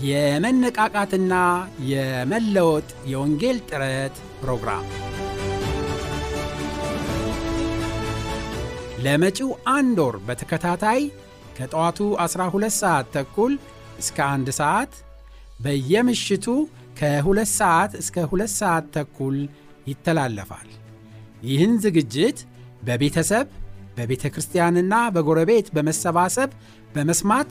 የመነቃቃትና የመለወጥ የወንጌል ጥረት ፕሮግራም ለመጪው አንድ ወር በተከታታይ ከጠዋቱ 12 ሰዓት ተኩል እስከ አንድ ሰዓት በየምሽቱ ከሁለት ሰዓት እስከ ሁለት ሰዓት ተኩል ይተላለፋል። ይህን ዝግጅት በቤተሰብ በቤተ ክርስቲያንና በጎረቤት በመሰባሰብ በመስማት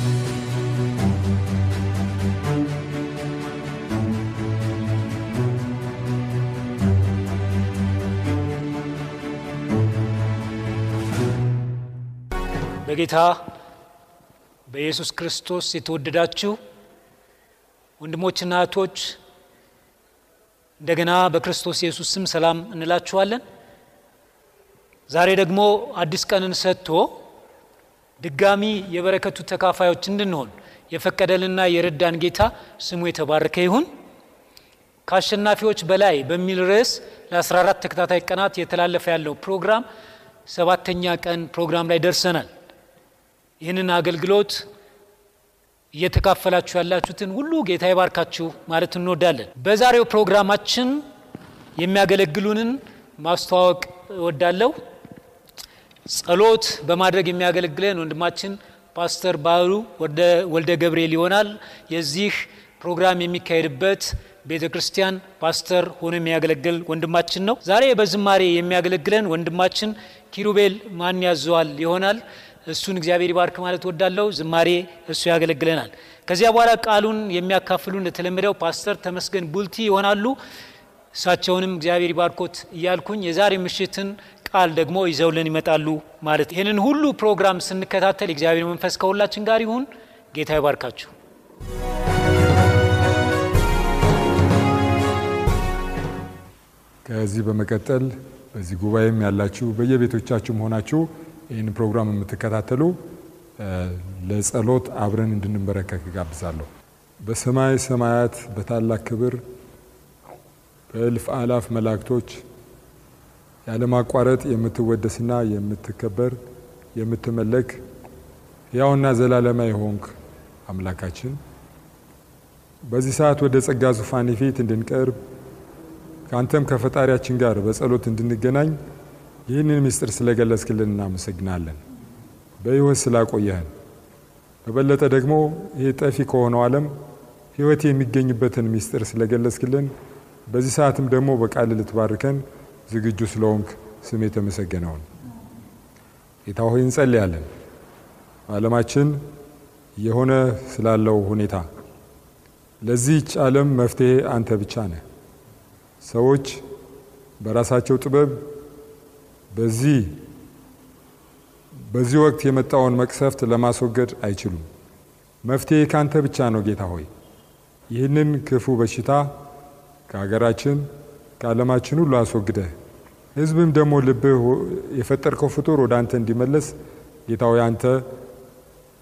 በጌታ በኢየሱስ ክርስቶስ የተወደዳችሁ ወንድሞችና እህቶች እንደገና በክርስቶስ ኢየሱስ ስም ሰላም እንላችኋለን። ዛሬ ደግሞ አዲስ ቀንን ሰጥቶ ድጋሚ የበረከቱ ተካፋዮች እንድንሆን የፈቀደልና የረዳን ጌታ ስሙ የተባረከ ይሁን። ከአሸናፊዎች በላይ በሚል ርዕስ ለ14 ተከታታይ ቀናት የተላለፈ ያለው ፕሮግራም ሰባተኛ ቀን ፕሮግራም ላይ ደርሰናል። ይህንን አገልግሎት እየተካፈላችሁ ያላችሁትን ሁሉ ጌታ ይባርካችሁ ማለት እንወዳለን። በዛሬው ፕሮግራማችን የሚያገለግሉንን ማስተዋወቅ እወዳለሁ። ጸሎት በማድረግ የሚያገለግለን ወንድማችን ፓስተር ባህሩ ወልደ ገብርኤል ይሆናል። የዚህ ፕሮግራም የሚካሄድበት ቤተ ክርስቲያን ፓስተር ሆኖ የሚያገለግል ወንድማችን ነው። ዛሬ በዝማሬ የሚያገለግለን ወንድማችን ኪሩቤል ማን ያዘዋል ይሆናል። እሱን እግዚአብሔር ይባርክ ማለት ወዳለው ዝማሬ እሱ ያገለግለናል። ከዚያ በኋላ ቃሉን የሚያካፍሉ እንደተለመደው ፓስተር ተመስገን ቡልቲ ይሆናሉ። እሳቸውንም እግዚአብሔር ይባርኮት እያልኩኝ የዛሬ ምሽትን ቃል ደግሞ ይዘውልን ይመጣሉ ማለት ይህንን ሁሉ ፕሮግራም ስንከታተል የእግዚአብሔር መንፈስ ከሁላችን ጋር ይሁን። ጌታ ይባርካችሁ። ከዚህ በመቀጠል በዚህ ጉባኤም ያላችሁ በየቤቶቻችሁ ሆናችሁ ይህን ፕሮግራም የምትከታተሉ ለጸሎት አብረን እንድንበረከክ ጋብዛለሁ። በሰማይ ሰማያት በታላቅ ክብር በእልፍ አላፍ መላእክቶች ያለማቋረጥ የምትወደስና የምትከበር የምትመለክ ሕያውና ዘላለማ የሆንክ አምላካችን በዚህ ሰዓት ወደ ጸጋ ዙፋን ፊት እንድንቀርብ ከአንተም ከፈጣሪያችን ጋር በጸሎት እንድንገናኝ ይህንን ምስጢር ስለገለጽክልን እናመሰግናለን። በሕይወት ስላቆየህን በበለጠ ደግሞ ይህ ጠፊ ከሆነው ዓለም ሕይወት የሚገኝበትን ምስጢር ስለገለጽክልን በዚህ ሰዓትም ደግሞ በቃል ልትባርከን ዝግጁ ስለሆንክ ስም የተመሰገነውን ጌታ ሆይ እንጸልያለን። በዓለማችን የሆነ ስላለው ሁኔታ ለዚህች ዓለም መፍትሄ አንተ ብቻ ነህ። ሰዎች በራሳቸው ጥበብ በዚህ በዚህ ወቅት የመጣውን መቅሰፍት ለማስወገድ አይችሉም። መፍትሄ ካንተ ብቻ ነው ጌታ ሆይ ይህንን ክፉ በሽታ ከሀገራችን ከዓለማችን ሁሉ አስወግደህ ሕዝብም ደግሞ ልብህ የፈጠርከው ፍጡር ወደ አንተ እንዲመለስ ጌታ ሆይ አንተ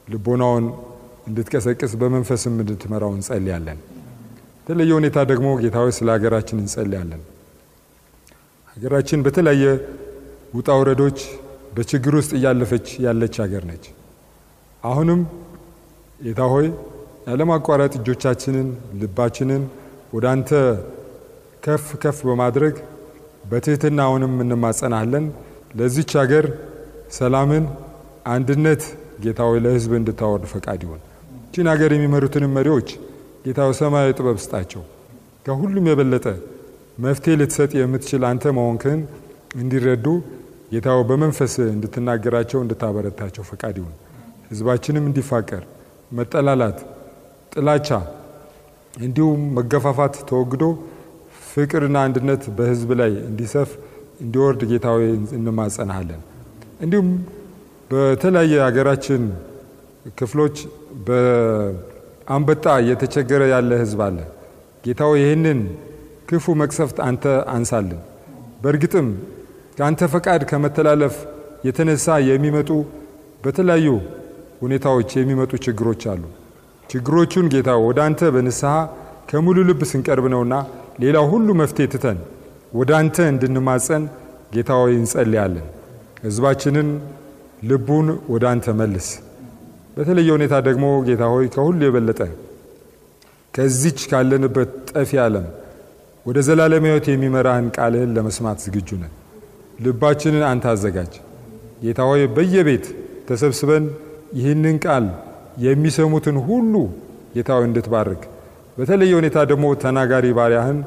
ልቦናውን እንድትቀሰቅስ በመንፈስም እንድትመራው እንጸልያለን። በተለየ ሁኔታ ደግሞ ጌታ ሆይ ስለ ሀገራችን እንጸልያለን። ሀገራችን በተለያየ ውጣ ውረዶች በችግር ውስጥ እያለፈች ያለች ሀገር ነች። አሁንም ጌታ ሆይ ያለማቋረጥ እጆቻችንን ልባችንን ወደ አንተ ከፍ ከፍ በማድረግ በትህትና አሁንም እንማጸናለን። ለዚች ሀገር ሰላምን፣ አንድነት ጌታ ሆይ ለሕዝብ እንድታወርድ ፈቃድ ይሁን። ይህችን ሀገር የሚመሩትንም መሪዎች ጌታ ሰማያዊ ጥበብ ስጣቸው። ከሁሉም የበለጠ መፍትሄ ልትሰጥ የምትችል አንተ መሆንክን እንዲረዱ ጌታው በመንፈስ እንድትናገራቸው እንድታበረታቸው ፈቃድ ይሁን። ህዝባችንም እንዲፋቀር መጠላላት፣ ጥላቻ እንዲሁም መገፋፋት ተወግዶ ፍቅርና አንድነት በህዝብ ላይ እንዲሰፍ እንዲወርድ ጌታዊ እንማጸናሃለን። እንዲሁም በተለያየ ሀገራችን ክፍሎች በአንበጣ እየተቸገረ ያለ ህዝብ አለ። ጌታዊ ይህንን ክፉ መቅሰፍት አንተ አንሳልን። በእርግጥም ከአንተ ፈቃድ ከመተላለፍ የተነሳ የሚመጡ በተለያዩ ሁኔታዎች የሚመጡ ችግሮች አሉ። ችግሮቹን ጌታ ወደ አንተ በንስሐ ከሙሉ ልብ ስንቀርብ ነውና ሌላው ሁሉ መፍትሄ ትተን ወደ አንተ እንድንማጸን ጌታ ሆይ እንጸልያለን። ህዝባችንን ልቡን ወደ አንተ መልስ። በተለየ ሁኔታ ደግሞ ጌታ ሆይ ከሁሉ የበለጠ ከዚች ካለንበት ጠፊ ዓለም ወደ ዘላለም ሕይወት የሚመራህን ቃልህን ለመስማት ዝግጁ ነን። ልባችንን አንተ አዘጋጅ። ጌታ ሆይ በየቤት ተሰብስበን ይህንን ቃል የሚሰሙትን ሁሉ ጌታ ሆይ እንድትባርክ በተለየ ሁኔታ ደግሞ ተናጋሪ ባሪያህን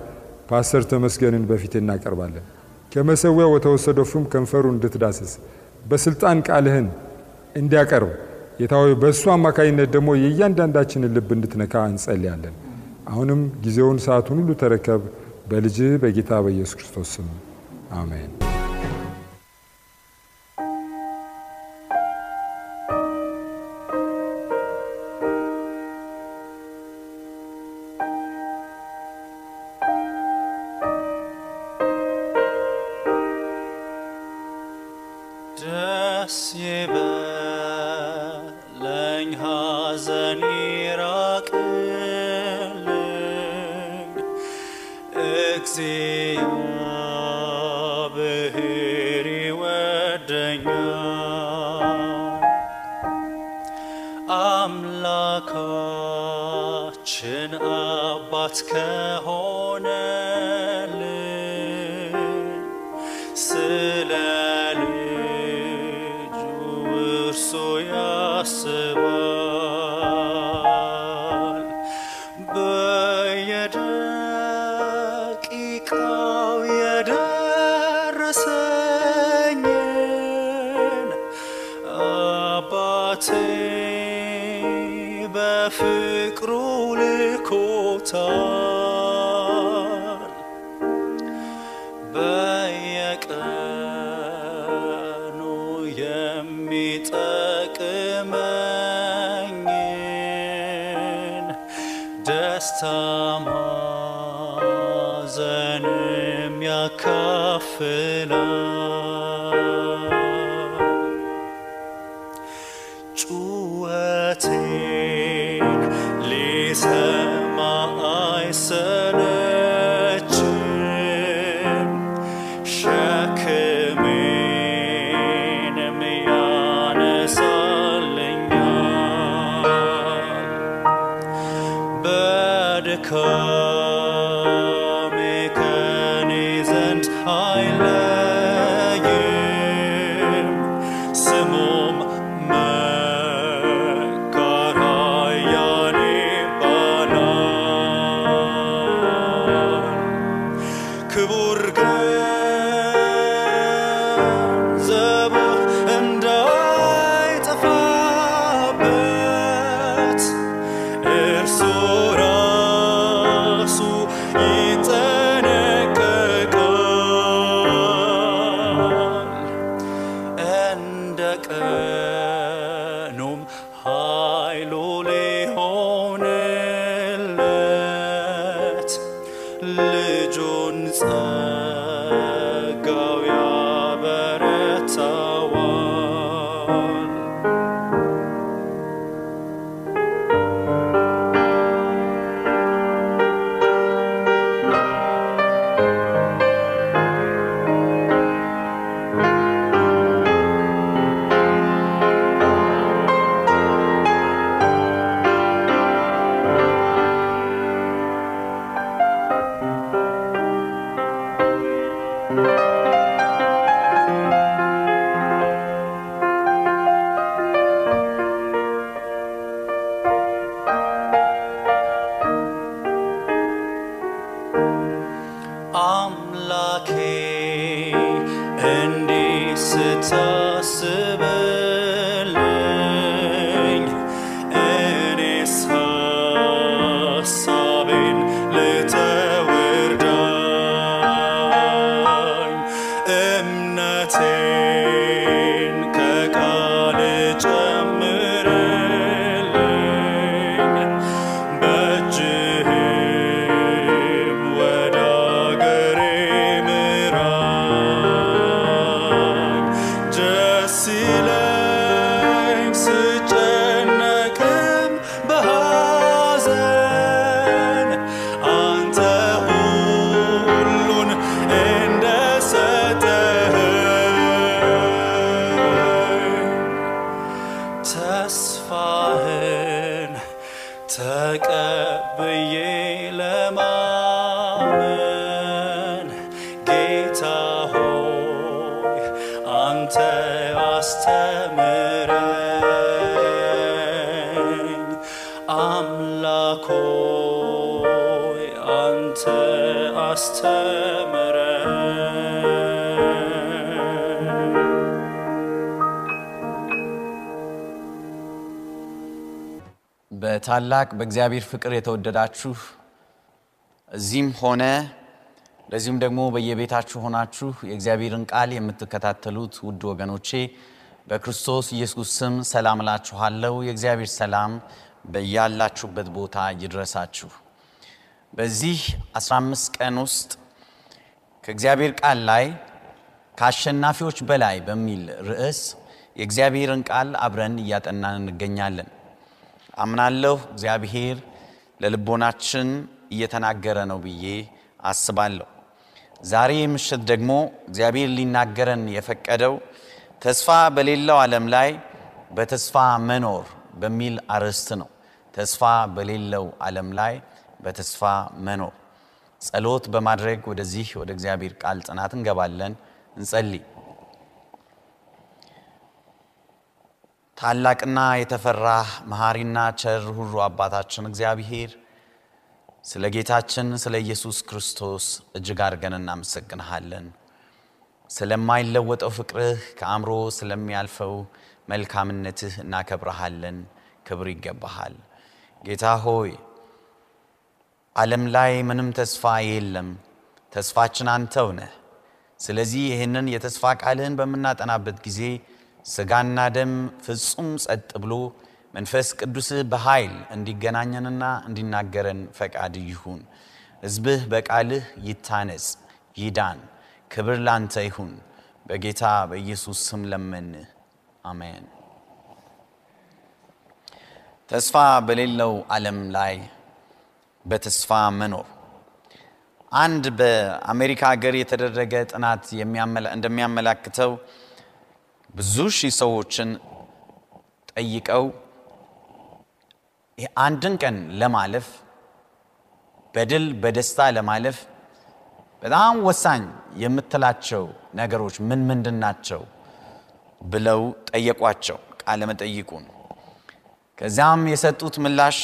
ፓስተር ተመስገንን በፊት እናቀርባለን። ከመሰዊያው በተወሰደው ፍም ከንፈሩ እንድትዳስስ በስልጣን ቃልህን እንዲያቀርብ ጌታ ሆይ በእሱ አማካኝነት ደግሞ የእያንዳንዳችንን ልብ እንድትነካ እንጸልያለን። አሁንም ጊዜውን ሰዓቱን ሁሉ ተረከብ። በልጅህ በጌታ በኢየሱስ ክርስቶስ ስም አሜን። እግዚአብሔር ይወደኛል። አምላካችን አባት ከሆነልን ደስታ ማዘንም ያካፍላል። 次真 በታላቅ በእግዚአብሔር ፍቅር የተወደዳችሁ እዚህም ሆነ እንደዚሁም ደግሞ በየቤታችሁ ሆናችሁ የእግዚአብሔርን ቃል የምትከታተሉት ውድ ወገኖቼ በክርስቶስ ኢየሱስ ስም ሰላም እላችኋለሁ። የእግዚአብሔር ሰላም በያላችሁበት ቦታ ይድረሳችሁ። በዚህ 15 ቀን ውስጥ ከእግዚአብሔር ቃል ላይ ከአሸናፊዎች በላይ በሚል ርዕስ የእግዚአብሔርን ቃል አብረን እያጠናን እንገኛለን። አምናለሁ እግዚአብሔር ለልቦናችን እየተናገረ ነው ብዬ አስባለሁ። ዛሬ ምሽት ደግሞ እግዚአብሔር ሊናገረን የፈቀደው ተስፋ በሌለው ዓለም ላይ በተስፋ መኖር በሚል አርዕስት ነው። ተስፋ በሌለው ዓለም ላይ በተስፋ መኖር። ጸሎት በማድረግ ወደዚህ ወደ እግዚአብሔር ቃል ጥናት እንገባለን። እንጸልይ። ታላቅና የተፈራ መሐሪና ቸር ሁሉ አባታችን እግዚአብሔር ስለ ጌታችን ስለ ኢየሱስ ክርስቶስ እጅግ አድርገን እናመሰግንሃለን። ስለማይለወጠው ፍቅርህ ከአእምሮ ስለሚያልፈው መልካምነትህ እናከብረሃለን። ክብር ይገባሃል። ጌታ ሆይ ዓለም ላይ ምንም ተስፋ የለም። ተስፋችን አንተው ነህ። ስለዚህ ይህንን የተስፋ ቃልህን በምናጠናበት ጊዜ ስጋና ደም ፍጹም ጸጥ ብሎ መንፈስ ቅዱስህ በኃይል እንዲገናኘንና እንዲናገረን ፈቃድ ይሁን። ሕዝብህ በቃልህ ይታነጽ፣ ይዳን። ክብር ላንተ ይሁን። በጌታ በኢየሱስ ስም ለመንህ፣ አሜን። ተስፋ በሌለው ዓለም ላይ በተስፋ መኖር አንድ በአሜሪካ ሀገር የተደረገ ጥናት እንደሚያመላክተው ብዙ ሺህ ሰዎችን ጠይቀው አንድን ቀን ለማለፍ በድል በደስታ ለማለፍ በጣም ወሳኝ የምትላቸው ነገሮች ምን ምንድን ናቸው ብለው ጠየቋቸው ቃለ መጠይቁን። ከዚያም የሰጡት ምላሽ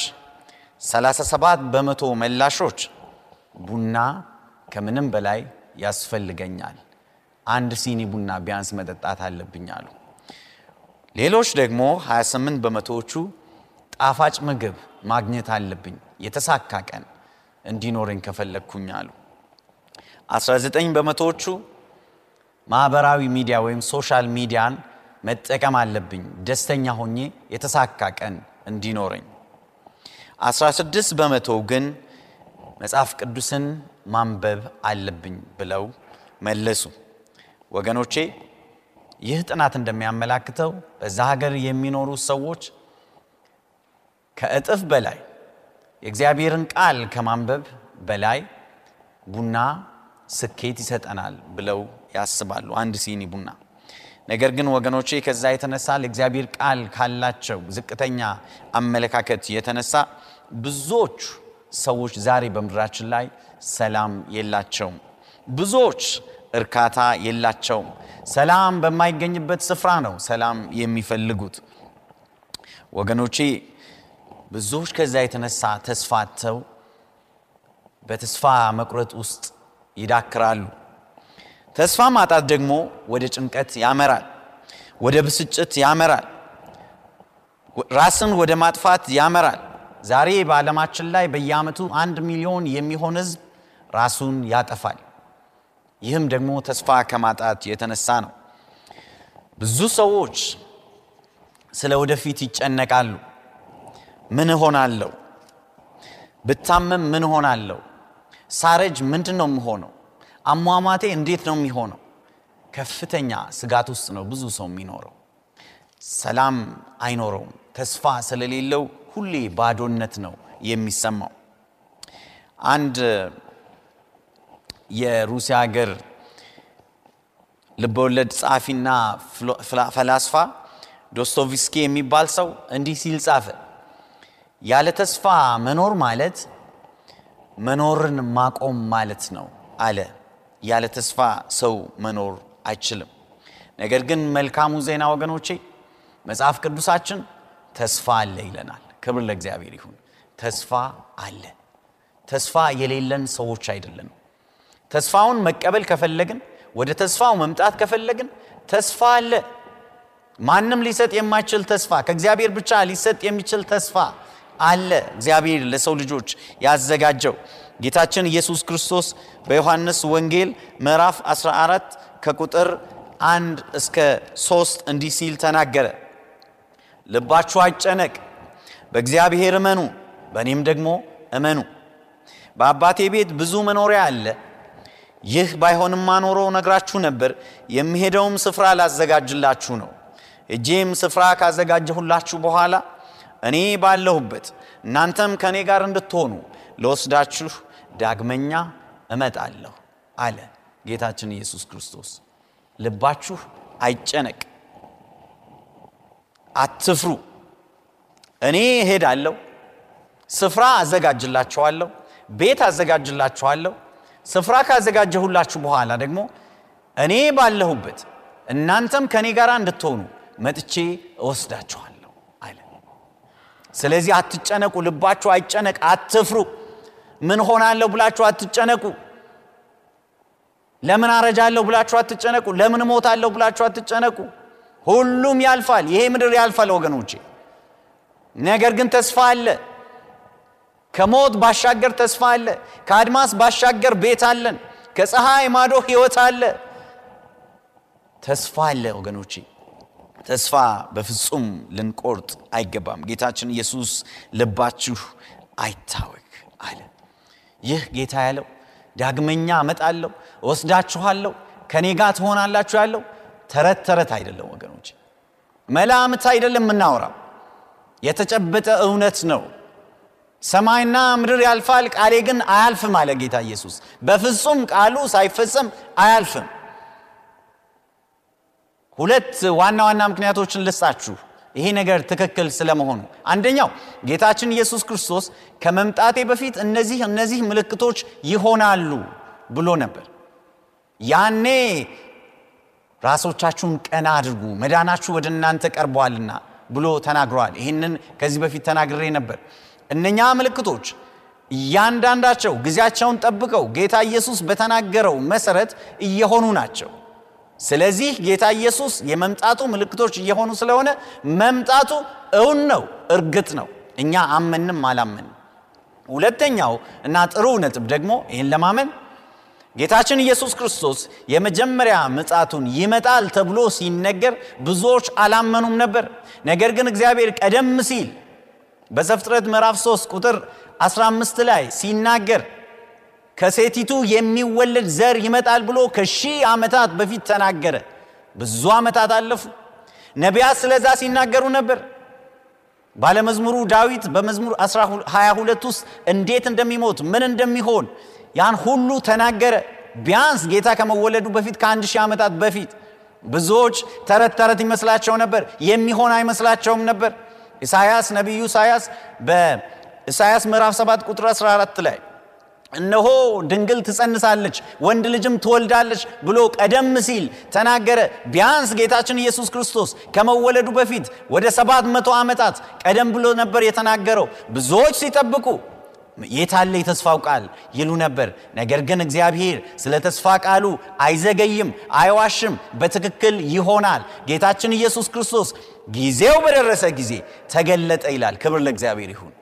37 በመቶ መላሾች ቡና ከምንም በላይ ያስፈልገኛል፣ አንድ ሲኒ ቡና ቢያንስ መጠጣት አለብኝ አሉ። ሌሎች ደግሞ 28 በመቶዎቹ ጣፋጭ ምግብ ማግኘት አለብኝ የተሳካ ቀን እንዲኖረኝ ከፈለግኩኝ አሉ። 19 በመቶዎቹ ማህበራዊ ሚዲያ ወይም social media ን መጠቀም አለብኝ ደስተኛ ሆኜ የተሳካ ቀን እንዲኖረኝ። 16 በመቶ ግን መጽሐፍ ቅዱስን ማንበብ አለብኝ ብለው መለሱ። ወገኖቼ ይህ ጥናት እንደሚያመላክተው በዛ ሀገር የሚኖሩ ሰዎች ከእጥፍ በላይ የእግዚአብሔርን ቃል ከማንበብ በላይ ቡና ስኬት ይሰጠናል ብለው ያስባሉ። አንድ ሲኒ ቡና። ነገር ግን ወገኖቼ ከዛ የተነሳ ለእግዚአብሔር ቃል ካላቸው ዝቅተኛ አመለካከት የተነሳ ብዙዎች ሰዎች ዛሬ በምድራችን ላይ ሰላም የላቸውም። ብዙዎች እርካታ የላቸውም። ሰላም በማይገኝበት ስፍራ ነው ሰላም የሚፈልጉት። ወገኖቼ ብዙዎች ከዛ የተነሳ ተስፋ አጥተው በተስፋ መቁረጥ ውስጥ ይዳክራሉ። ተስፋ ማጣት ደግሞ ወደ ጭንቀት ያመራል፣ ወደ ብስጭት ያመራል፣ ራስን ወደ ማጥፋት ያመራል። ዛሬ በዓለማችን ላይ በየዓመቱ አንድ ሚሊዮን የሚሆን ሕዝብ ራሱን ያጠፋል። ይህም ደግሞ ተስፋ ከማጣት የተነሳ ነው። ብዙ ሰዎች ስለ ወደፊት ይጨነቃሉ። ምን እሆናለሁ? ብታመም ምን እሆናለሁ? ሳረጅ ምንድን ነው የምሆነው? አሟሟቴ እንዴት ነው የሚሆነው? ከፍተኛ ስጋት ውስጥ ነው ብዙ ሰው የሚኖረው። ሰላም አይኖረውም። ተስፋ ስለሌለው ሁሌ ባዶነት ነው የሚሰማው። አንድ የሩሲያ ሀገር ልበወለድ ጸሐፊና ፈላስፋ ዶስቶቭስኪ የሚባል ሰው እንዲህ ሲል ጻፈ። ያለ ተስፋ መኖር ማለት መኖርን ማቆም ማለት ነው አለ። ያለ ተስፋ ሰው መኖር አይችልም። ነገር ግን መልካሙ ዜና ወገኖቼ መጽሐፍ ቅዱሳችን ተስፋ አለ ይለናል። ክብር ለእግዚአብሔር ይሁን። ተስፋ አለ። ተስፋ የሌለን ሰዎች አይደለንም። ተስፋውን መቀበል ከፈለግን፣ ወደ ተስፋው መምጣት ከፈለግን ተስፋ አለ። ማንም ሊሰጥ የማይችል ተስፋ፣ ከእግዚአብሔር ብቻ ሊሰጥ የሚችል ተስፋ አለ። እግዚአብሔር ለሰው ልጆች ያዘጋጀው ጌታችን ኢየሱስ ክርስቶስ በዮሐንስ ወንጌል ምዕራፍ 14 ከቁጥር አንድ እስከ ሶስት እንዲህ ሲል ተናገረ። ልባችሁ አይጨነቅ፣ በእግዚአብሔር እመኑ፣ በእኔም ደግሞ እመኑ። በአባቴ ቤት ብዙ መኖሪያ አለ። ይህ ባይሆንማ ኖሮ ነግራችሁ ነበር። የምሄደውም ስፍራ ላዘጋጅላችሁ ነው። እጄም ስፍራ ካዘጋጀሁላችሁ በኋላ እኔ ባለሁበት እናንተም ከእኔ ጋር እንድትሆኑ ለወስዳችሁ ዳግመኛ እመጣለሁ አለ ጌታችን ኢየሱስ ክርስቶስ። ልባችሁ አይጨነቅ፣ አትፍሩ። እኔ እሄዳለሁ፣ ስፍራ አዘጋጅላችኋለሁ፣ ቤት አዘጋጅላችኋለሁ። ስፍራ ካዘጋጀሁላችሁ በኋላ ደግሞ እኔ ባለሁበት እናንተም ከእኔ ጋር እንድትሆኑ መጥቼ እወስዳችኋለሁ አለ። ስለዚህ አትጨነቁ፣ ልባችሁ አይጨነቅ፣ አትፍሩ። ምን ሆናለሁ ብላችሁ አትጨነቁ። ለምን አረጃለሁ ብላችሁ አትጨነቁ። ለምን እሞታለሁ ብላችሁ አትጨነቁ። ሁሉም ያልፋል። ይሄ ምድር ያልፋል ወገኖቼ። ነገር ግን ተስፋ አለ። ከሞት ባሻገር ተስፋ አለ። ከአድማስ ባሻገር ቤት አለን። ከፀሐይ ማዶ ሕይወት አለ። ተስፋ አለ ወገኖቼ። ተስፋ በፍጹም ልንቆርጥ አይገባም። ጌታችን ኢየሱስ ልባችሁ አይታወክ አለ። ይህ ጌታ ያለው ዳግመኛ እመጣለሁ፣ ወስዳችኋለሁ፣ ከኔ ጋር ትሆናላችሁ ያለው ተረት ተረት አይደለም ወገኖች፣ መላምት አይደለም የምናወራው፣ የተጨበጠ እውነት ነው። ሰማይና ምድር ያልፋል፣ ቃሌ ግን አያልፍም አለ ጌታ ኢየሱስ። በፍጹም ቃሉ ሳይፈጸም አያልፍም። ሁለት ዋና ዋና ምክንያቶችን ልስጣችሁ ይሄ ነገር ትክክል ስለመሆኑ። አንደኛው ጌታችን ኢየሱስ ክርስቶስ ከመምጣቴ በፊት እነዚህ እነዚህ ምልክቶች ይሆናሉ ብሎ ነበር። ያኔ ራሶቻችሁን ቀና አድርጉ መዳናችሁ ወደ እናንተ ቀርቧልና ብሎ ተናግረዋል። ይህንን ከዚህ በፊት ተናግሬ ነበር። እነኛ ምልክቶች እያንዳንዳቸው ጊዜያቸውን ጠብቀው ጌታ ኢየሱስ በተናገረው መሰረት እየሆኑ ናቸው። ስለዚህ ጌታ ኢየሱስ የመምጣቱ ምልክቶች እየሆኑ ስለሆነ መምጣቱ እውን ነው፣ እርግጥ ነው። እኛ አመንም አላመንም። ሁለተኛው እና ጥሩ ነጥብ ደግሞ ይህን ለማመን ጌታችን ኢየሱስ ክርስቶስ የመጀመሪያ ምጻቱን ይመጣል ተብሎ ሲነገር ብዙዎች አላመኑም ነበር። ነገር ግን እግዚአብሔር ቀደም ሲል በዘፍጥረት ምዕራፍ 3 ቁጥር 15 ላይ ሲናገር ከሴቲቱ የሚወለድ ዘር ይመጣል ብሎ ከሺህ ዓመታት በፊት ተናገረ። ብዙ ዓመታት አለፉ። ነቢያት ስለዛ ሲናገሩ ነበር። ባለመዝሙሩ ዳዊት በመዝሙር 22 ውስጥ እንዴት እንደሚሞት ምን እንደሚሆን ያን ሁሉ ተናገረ። ቢያንስ ጌታ ከመወለዱ በፊት ከአንድ ሺህ ዓመታት በፊት ብዙዎች ተረት ተረት ይመስላቸው ነበር፣ የሚሆን አይመስላቸውም ነበር። ኢሳያስ ነቢዩ ኢሳያስ በኢሳያስ ምዕራፍ 7 ቁጥር 14 ላይ እነሆ ድንግል ትጸንሳለች ወንድ ልጅም ትወልዳለች ብሎ ቀደም ሲል ተናገረ። ቢያንስ ጌታችን ኢየሱስ ክርስቶስ ከመወለዱ በፊት ወደ ሰባት መቶ ዓመታት ቀደም ብሎ ነበር የተናገረው። ብዙዎች ሲጠብቁ የታለ የተስፋው ቃል ይሉ ነበር። ነገር ግን እግዚአብሔር ስለ ተስፋ ቃሉ አይዘገይም፣ አይዋሽም፣ በትክክል ይሆናል። ጌታችን ኢየሱስ ክርስቶስ ጊዜው በደረሰ ጊዜ ተገለጠ ይላል። ክብር ለእግዚአብሔር ይሁን።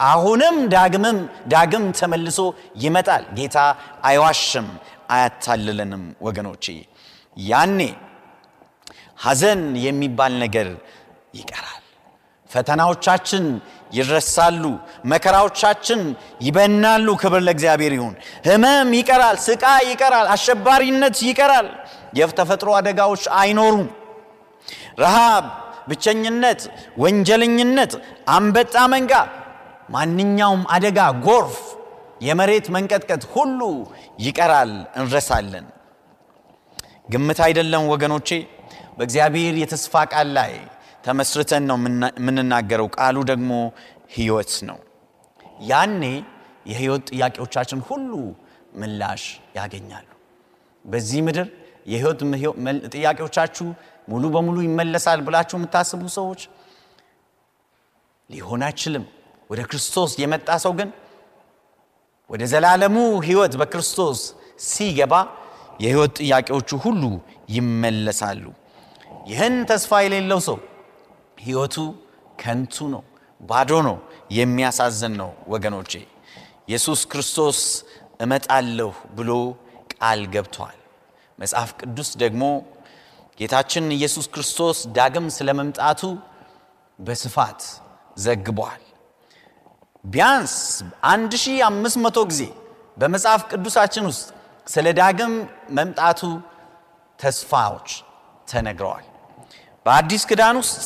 አሁንም ዳግምም ዳግም ተመልሶ ይመጣል። ጌታ አይዋሽም፣ አያታልለንም። ወገኖቼ ያኔ ሐዘን የሚባል ነገር ይቀራል። ፈተናዎቻችን ይረሳሉ። መከራዎቻችን ይበናሉ። ክብር ለእግዚአብሔር ይሁን። ህመም ይቀራል። ስቃይ ይቀራል። አሸባሪነት ይቀራል። የተፈጥሮ አደጋዎች አይኖሩም። ረሃብ፣ ብቸኝነት፣ ወንጀለኝነት፣ አንበጣ መንጋ፣ ማንኛውም አደጋ፣ ጎርፍ፣ የመሬት መንቀጥቀጥ ሁሉ ይቀራል። እንረሳለን። ግምት አይደለም ወገኖቼ፣ በእግዚአብሔር የተስፋ ቃል ላይ ተመስርተን ነው የምንናገረው። ቃሉ ደግሞ ህይወት ነው። ያኔ የህይወት ጥያቄዎቻችን ሁሉ ምላሽ ያገኛሉ። በዚህ ምድር የህይወት ጥያቄዎቻችሁ ሙሉ በሙሉ ይመለሳል ብላችሁ የምታስቡ ሰዎች ሊሆን አይችልም። ወደ ክርስቶስ የመጣ ሰው ግን ወደ ዘላለሙ ህይወት በክርስቶስ ሲገባ የህይወት ጥያቄዎቹ ሁሉ ይመለሳሉ። ይህን ተስፋ የሌለው ሰው ህይወቱ ከንቱ ነው፣ ባዶ ነው፣ የሚያሳዝን ነው። ወገኖቼ ኢየሱስ ክርስቶስ እመጣለሁ ብሎ ቃል ገብቷል። መጽሐፍ ቅዱስ ደግሞ ጌታችን ኢየሱስ ክርስቶስ ዳግም ስለ መምጣቱ በስፋት ዘግቧል። ቢያንስ 1500 ጊዜ በመጽሐፍ ቅዱሳችን ውስጥ ስለ ዳግም መምጣቱ ተስፋዎች ተነግረዋል። በአዲስ ኪዳን ውስጥ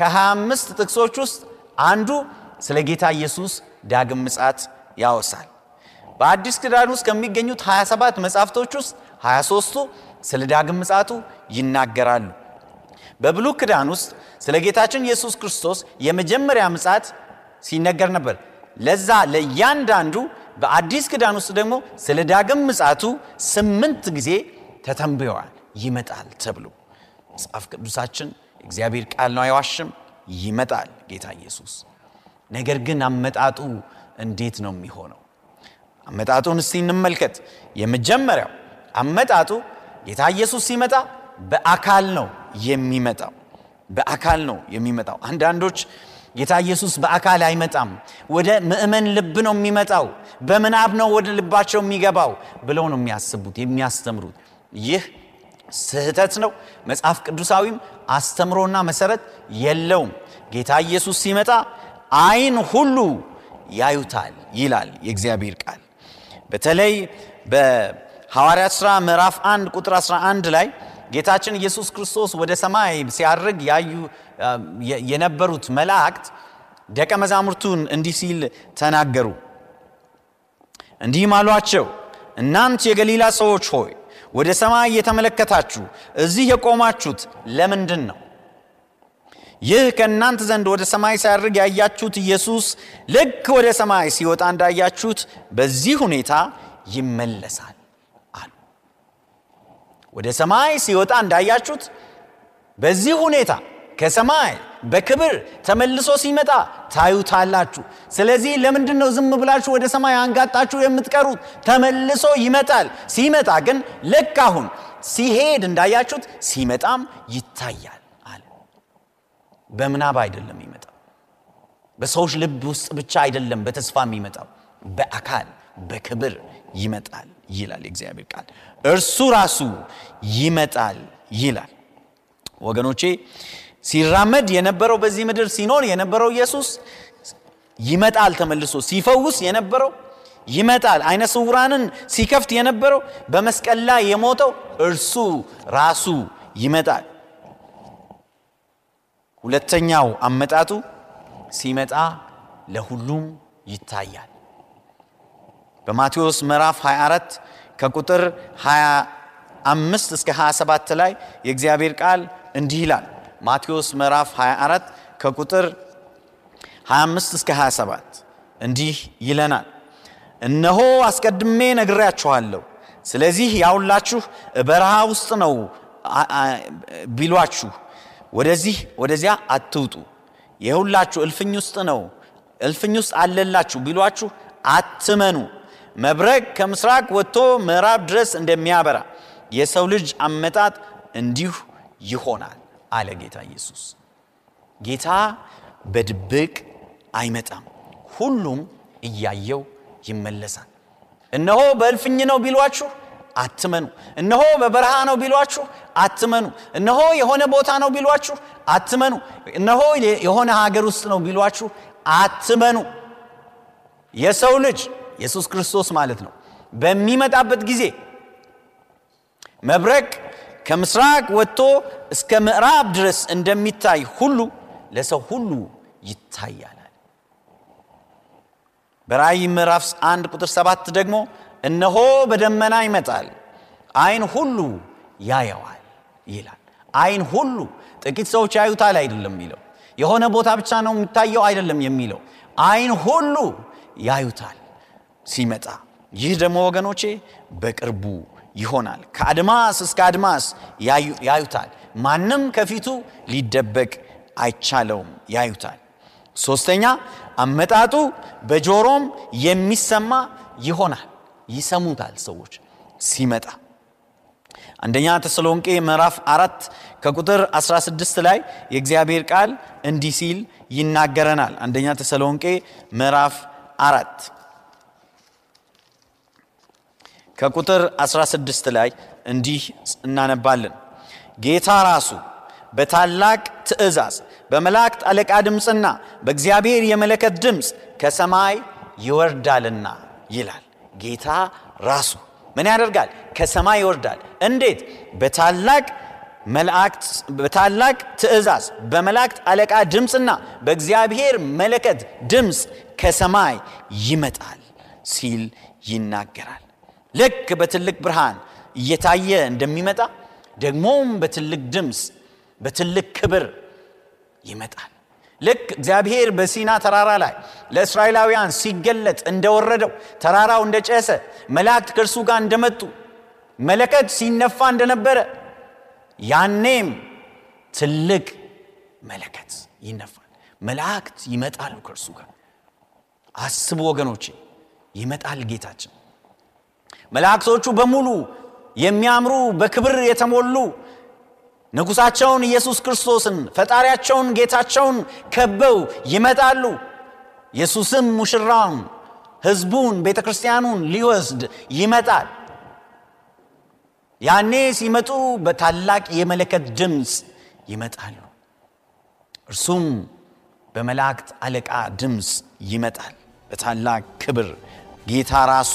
ከ25 ጥቅሶች ውስጥ አንዱ ስለ ጌታ ኢየሱስ ዳግም ምጻት ያወሳል። በአዲስ ኪዳን ውስጥ ከሚገኙት 27 መጻሕፍቶች ውስጥ 23ቱ ስለ ዳግም ምጻቱ ይናገራሉ። በብሉይ ኪዳን ውስጥ ስለ ጌታችን ኢየሱስ ክርስቶስ የመጀመሪያ ምጻት ሲነገር ነበር። ለዛ ለእያንዳንዱ በአዲስ ኪዳን ውስጥ ደግሞ ስለ ዳግም ምጻቱ ስምንት ጊዜ ተተንብየዋል። ይመጣል ተብሎ መጽሐፍ ቅዱሳችን እግዚአብሔር ቃል ነው፣ አይዋሽም። ይመጣል ጌታ ኢየሱስ። ነገር ግን አመጣጡ እንዴት ነው የሚሆነው? አመጣጡን እስቲ እንመልከት። የመጀመሪያው አመጣጡ ጌታ ኢየሱስ ሲመጣ በአካል ነው የሚመጣው። በአካል ነው የሚመጣው። አንዳንዶች ጌታ ኢየሱስ በአካል አይመጣም፣ ወደ ምእመን ልብ ነው የሚመጣው፣ በምናብ ነው ወደ ልባቸው የሚገባው ብለው ነው የሚያስቡት የሚያስተምሩት። ይህ ስህተት ነው። መጽሐፍ ቅዱሳዊም አስተምሮና መሰረት የለውም። ጌታ ኢየሱስ ሲመጣ አይን ሁሉ ያዩታል ይላል የእግዚአብሔር ቃል። በተለይ በሐዋርያት ሥራ ምዕራፍ 1 ቁጥር 11 ላይ ጌታችን ኢየሱስ ክርስቶስ ወደ ሰማይ ሲያርግ ያዩ የነበሩት መላእክት ደቀ መዛሙርቱን እንዲህ ሲል ተናገሩ። እንዲህም አሏቸው፣ እናንት የገሊላ ሰዎች ሆይ ወደ ሰማይ እየተመለከታችሁ እዚህ የቆማችሁት ለምንድን ነው? ይህ ከእናንተ ዘንድ ወደ ሰማይ ሲያርግ ያያችሁት ኢየሱስ ልክ ወደ ሰማይ ሲወጣ እንዳያችሁት በዚህ ሁኔታ ይመለሳል አሉ። ወደ ሰማይ ሲወጣ እንዳያችሁት በዚህ ሁኔታ ከሰማይ በክብር ተመልሶ ሲመጣ ታዩታላችሁ። ስለዚህ ለምንድን ነው ዝም ብላችሁ ወደ ሰማይ አንጋጣችሁ የምትቀሩት? ተመልሶ ይመጣል። ሲመጣ ግን ልክ አሁን ሲሄድ እንዳያችሁት ሲመጣም ይታያል አለ። በምናብ አይደለም ይመጣው። በሰዎች ልብ ውስጥ ብቻ አይደለም በተስፋ የሚመጣው፣ በአካል በክብር ይመጣል ይላል የእግዚአብሔር ቃል። እርሱ ራሱ ይመጣል ይላል። ወገኖቼ ሲራመድ የነበረው በዚህ ምድር ሲኖር የነበረው ኢየሱስ ይመጣል ተመልሶ ሲፈውስ የነበረው ይመጣል። አይነ ስውራንን ሲከፍት የነበረው በመስቀል ላይ የሞተው እርሱ ራሱ ይመጣል። ሁለተኛው አመጣጡ ሲመጣ ለሁሉም ይታያል። በማቴዎስ ምዕራፍ 24 ከቁጥር 25 እስከ 27 ላይ የእግዚአብሔር ቃል እንዲህ ይላል። ማቴዎስ ምዕራፍ 24 ከቁጥር 25 እስከ 27 እንዲህ ይለናል። እነሆ አስቀድሜ ነግሬያችኋለሁ። ስለዚህ ያውላችሁ በረሃ ውስጥ ነው ቢሏችሁ ወደዚህ ወደዚያ አትውጡ። የሁላችሁ እልፍኝ ውስጥ ነው እልፍኝ ውስጥ አለላችሁ ቢሏችሁ አትመኑ። መብረቅ ከምስራቅ ወጥቶ ምዕራብ ድረስ እንደሚያበራ የሰው ልጅ አመጣጥ እንዲሁ ይሆናል አለ ጌታ ኢየሱስ። ጌታ በድብቅ አይመጣም፣ ሁሉም እያየው ይመለሳል። እነሆ በእልፍኝ ነው ቢሏችሁ አትመኑ። እነሆ በበረሃ ነው ቢሏችሁ አትመኑ። እነሆ የሆነ ቦታ ነው ቢሏችሁ አትመኑ። እነሆ የሆነ ሀገር ውስጥ ነው ቢሏችሁ አትመኑ። የሰው ልጅ ኢየሱስ ክርስቶስ ማለት ነው በሚመጣበት ጊዜ መብረቅ ከምስራቅ ወጥቶ እስከ ምዕራብ ድረስ እንደሚታይ ሁሉ ለሰው ሁሉ ይታያል። በራእይ ምዕራፍ 1 ቁጥር 7 ደግሞ እነሆ በደመና ይመጣል፣ አይን ሁሉ ያየዋል ይላል። አይን ሁሉ ጥቂት ሰዎች ያዩታል አይደለም የሚለው የሆነ ቦታ ብቻ ነው የሚታየው አይደለም የሚለው አይን ሁሉ ያዩታል ሲመጣ። ይህ ደግሞ ወገኖቼ በቅርቡ ይሆናል። ከአድማስ እስከ አድማስ ያዩታል። ማንም ከፊቱ ሊደበቅ አይቻለውም፣ ያዩታል። ሶስተኛ አመጣጡ በጆሮም የሚሰማ ይሆናል። ይሰሙታል ሰዎች ሲመጣ። አንደኛ ተሰሎንቄ ምዕራፍ አራት ከቁጥር 16 ላይ የእግዚአብሔር ቃል እንዲህ ሲል ይናገረናል። አንደኛ ተሰሎንቄ ምዕራፍ አራት ከቁጥር 16 ላይ እንዲህ እናነባለን። ጌታ ራሱ በታላቅ ትእዛዝ በመላእክት አለቃ ድምፅና በእግዚአብሔር የመለከት ድምፅ ከሰማይ ይወርዳልና ይላል። ጌታ ራሱ ምን ያደርጋል? ከሰማይ ይወርዳል። እንዴት? በታላቅ መላእክት በታላቅ ትእዛዝ በመላእክት አለቃ ድምፅና በእግዚአብሔር መለከት ድምፅ ከሰማይ ይመጣል ሲል ይናገራል። ልክ በትልቅ ብርሃን እየታየ እንደሚመጣ ደግሞም በትልቅ ድምፅ በትልቅ ክብር ይመጣል። ልክ እግዚአብሔር በሲና ተራራ ላይ ለእስራኤላውያን ሲገለጥ እንደወረደው ተራራው እንደጨሰ መላእክት ከእርሱ ጋር እንደመጡ መለከት ሲነፋ እንደነበረ ያኔም ትልቅ መለከት ይነፋል። መላእክት ይመጣሉ ከእርሱ ጋር። አስቡ ወገኖቼ፣ ይመጣል ጌታችን። መላእክቶቹ በሙሉ የሚያምሩ በክብር የተሞሉ ንጉሳቸውን ኢየሱስ ክርስቶስን ፈጣሪያቸውን ጌታቸውን ከበው ይመጣሉ። ኢየሱስም ሙሽራውን ሕዝቡን ቤተ ክርስቲያኑን ሊወስድ ይመጣል። ያኔ ሲመጡ በታላቅ የመለከት ድምፅ ይመጣሉ። እርሱም በመላእክት አለቃ ድምፅ ይመጣል። በታላቅ ክብር ጌታ ራሱ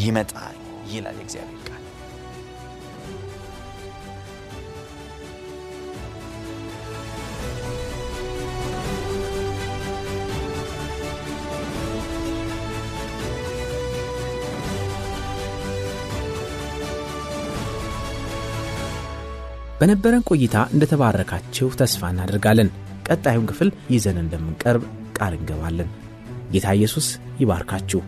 ይመጣል ይላል እግዚአብሔር ቃል። በነበረን ቆይታ እንደተባረካችሁ ተስፋ እናደርጋለን። ቀጣዩን ክፍል ይዘን እንደምንቀርብ ቃል እንገባለን። ጌታ ኢየሱስ ይባርካችሁ።